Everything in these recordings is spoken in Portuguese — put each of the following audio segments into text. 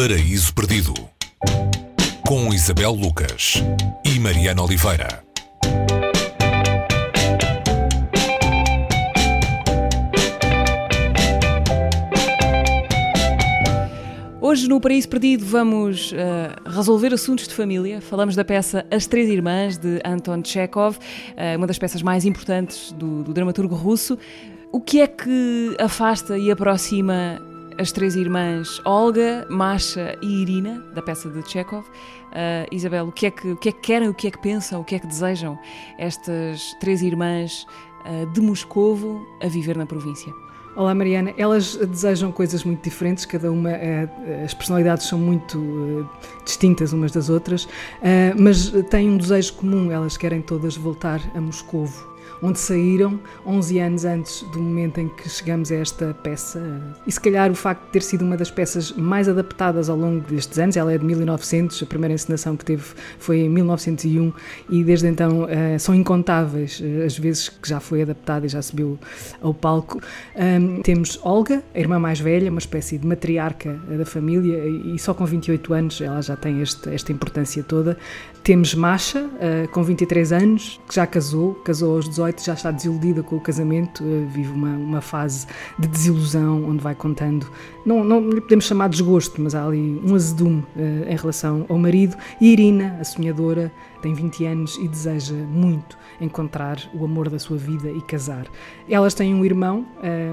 Paraíso Perdido com Isabel Lucas e Mariana Oliveira. Hoje no Paraíso Perdido vamos uh, resolver assuntos de família. Falamos da peça As Três Irmãs de Anton Chekhov, uh, uma das peças mais importantes do, do dramaturgo russo. O que é que afasta e aproxima as três irmãs Olga, Masha e Irina, da peça de Chekhov. Uh, Isabel, o que, é que, o que é que querem, o que é que pensam, o que é que desejam estas três irmãs uh, de Moscovo a viver na província? Olá Mariana, elas desejam coisas muito diferentes, cada uma, eh, as personalidades são muito distintas umas das outras, mas têm um desejo comum, elas querem todas voltar a Moscovo onde saíram 11 anos antes do momento em que chegamos a esta peça. E se calhar o facto de ter sido uma das peças mais adaptadas ao longo destes anos, ela é de 1900, a primeira encenação que teve foi em 1901 e desde então uh, são incontáveis uh, as vezes que já foi adaptada e já subiu ao palco. Temos Olga, a irmã mais velha, uma espécie de matriarca da família e só com 28 anos ela já tem este, esta importância toda. Temos Masha, com 23 anos, que já casou, casou aos 18, já está desiludida com o casamento, uh, vive uma, uma fase de desilusão, onde vai contando, não, não lhe podemos chamar de desgosto, mas há ali um azedume uh, em relação ao marido. E Irina, a sonhadora, tem 20 anos e deseja muito encontrar o amor da sua vida e casar. Elas têm um irmão,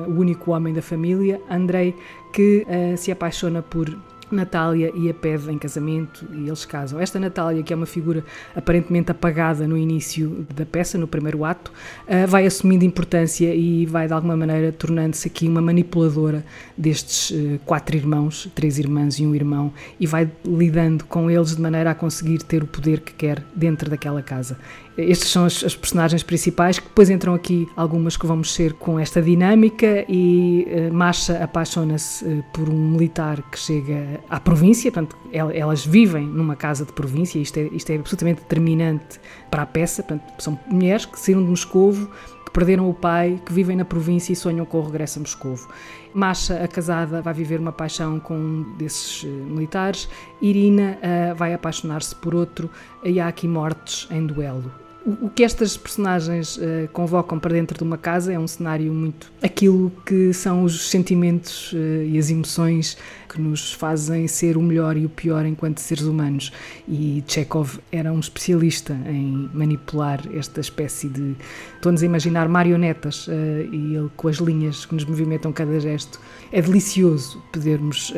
o único homem da família, Andrei, que se apaixona por Natália e a pede em casamento e eles casam. Esta Natália, que é uma figura aparentemente apagada no início da peça, no primeiro ato, uh, vai assumindo importância e vai de alguma maneira tornando-se aqui uma manipuladora destes uh, quatro irmãos, três irmãs e um irmão, e vai lidando com eles de maneira a conseguir ter o poder que quer dentro daquela casa. Estes são as, as, personagens principais, que depois entram aqui algumas que vão mexer com esta dinâmica e uh, Masha apaixona-se uh, por um militar que chega à província, portanto, elas vivem numa casa de província, isto é, isto é absolutamente determinante para a peça, portanto, são mulheres que saíram de Moscovo, que perderam o pai, que vivem na província e sonham com o regresso a Moscovo. Masha, a casada, vai viver uma paixão com um desses uh, militares, Irina vai apaixonar-se por outro. E há aqui mortes em duelo o que estas personagens uh, convocam para dentro de uma casa é um cenário muito aquilo que são os sentimentos uh, e as emoções que nos fazem ser o melhor e o pior enquanto seres humanos. E Chekhov era um especialista em manipular esta espécie de. Estou-nos a imaginar marionetas uh, e ele com as linhas que nos movimentam cada gesto. É delicioso podermos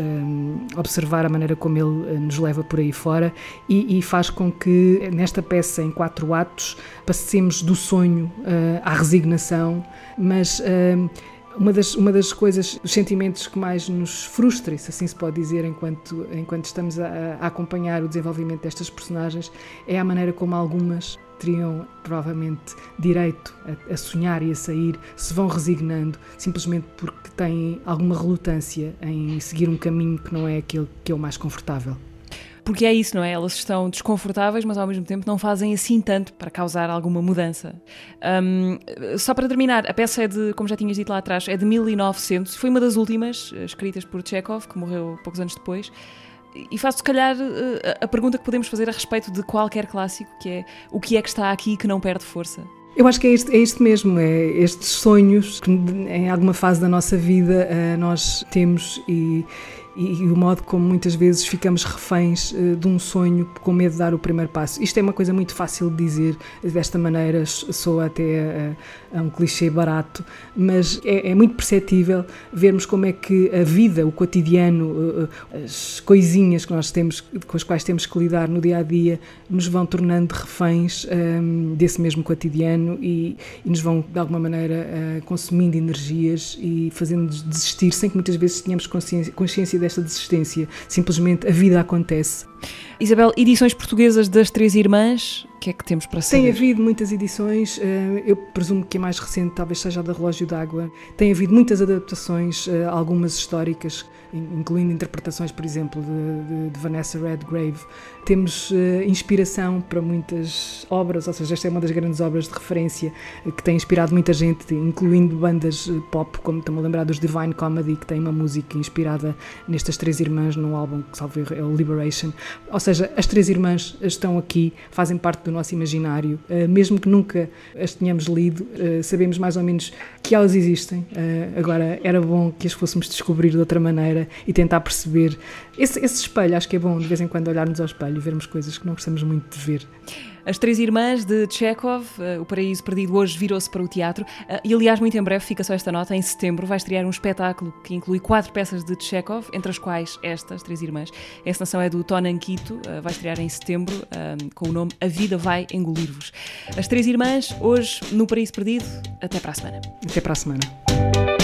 observar a maneira como ele nos leva por aí fora e, e faz com que nesta peça, em quatro atos, passemos do sonho uh, à resignação, mas uh, uma das, uma das coisas, os sentimentos que mais nos frustra, se assim se pode dizer, enquanto, enquanto estamos a, a acompanhar o desenvolvimento destas personagens, é a maneira como algumas teriam provavelmente direito a, a, sonhar e a sair, se vão resignando simplesmente porque têm alguma relutância em seguir um caminho que não é aquele que é o mais confortável. Porque é isso, não é? Elas estão desconfortáveis, mas ao mesmo tempo não fazem assim tanto para causar alguma mudança. Um, só para terminar, a peça é de, como já tinhas dito lá atrás, é de 1900, foi uma das últimas eh, escritas por Chekhov, que morreu poucos anos depois. E faço, se calhar, eh, a pergunta que podemos fazer a respeito de qualquer clássico, que é o que é que está aqui que não perde força? Eu acho que é isto, é isto mesmo, é estes sonhos que em alguma fase da nossa vida uh, nós temos e e, e, o modo como muitas vezes ficamos reféns uh, de um sonho com medo de dar o primeiro passo. Isto é uma coisa muito fácil de dizer desta maneira, soa até um clichê barato, mas é, é, muito perceptível vermos como é que a vida, o cotidiano, uh, as coisinhas que nós temos, com as quais temos que lidar no dia a dia, nos vão tornando reféns um, ehm, desse mesmo cotidiano e, e, nos vão de alguma maneira uh, consumindo energias e fazendo-nos desistir sem que muitas vezes tenhamos consciência, consciência desta desistência, simplesmente a vida acontece. Isabel, edições portuguesas das Três Irmãs, que é que temos para saber? Tem havido muitas edições, eh, eu presumo que a mais recente talvez seja a da Relógio d'Água. Tem havido muitas adaptações, eh, algumas históricas, incluindo interpretações, por exemplo, de, de, Vanessa Redgrave. Temos uh, inspiração para muitas obras, ou seja, esta é uma das grandes obras de referência que tem inspirado muita gente, incluindo bandas pop, como estamos a lembrar dos Divine Comedy, que tem uma música inspirada nestas três irmãs num álbum que, salvo é o Liberation. Ou seja, as três irmãs estão aqui, fazem parte do nosso imaginário, uh, mesmo que nunca as tenhamos lido, uh, sabemos mais ou menos que elas existem. Uh, agora, era bom que as fôssemos descobrir de outra maneira e tentar perceber esse, esse espelho. Acho que é bom de vez em quando olharmos ao espelho e vermos coisas que não gostamos muito de ver. As Três Irmãs de Chekhov, O Paraíso Perdido, hoje virou-se para o teatro. E, aliás, muito em breve, fica só esta nota, em setembro vai estrear um espetáculo que inclui quatro peças de Chekhov, entre as quais estas, Três Irmãs. A encenação é do Tonan Quito, vai estrear em setembro, com o nome A Vida Vai Engolir-vos. As Três Irmãs, hoje no Paraíso Perdido. Até para a semana. Até para a semana.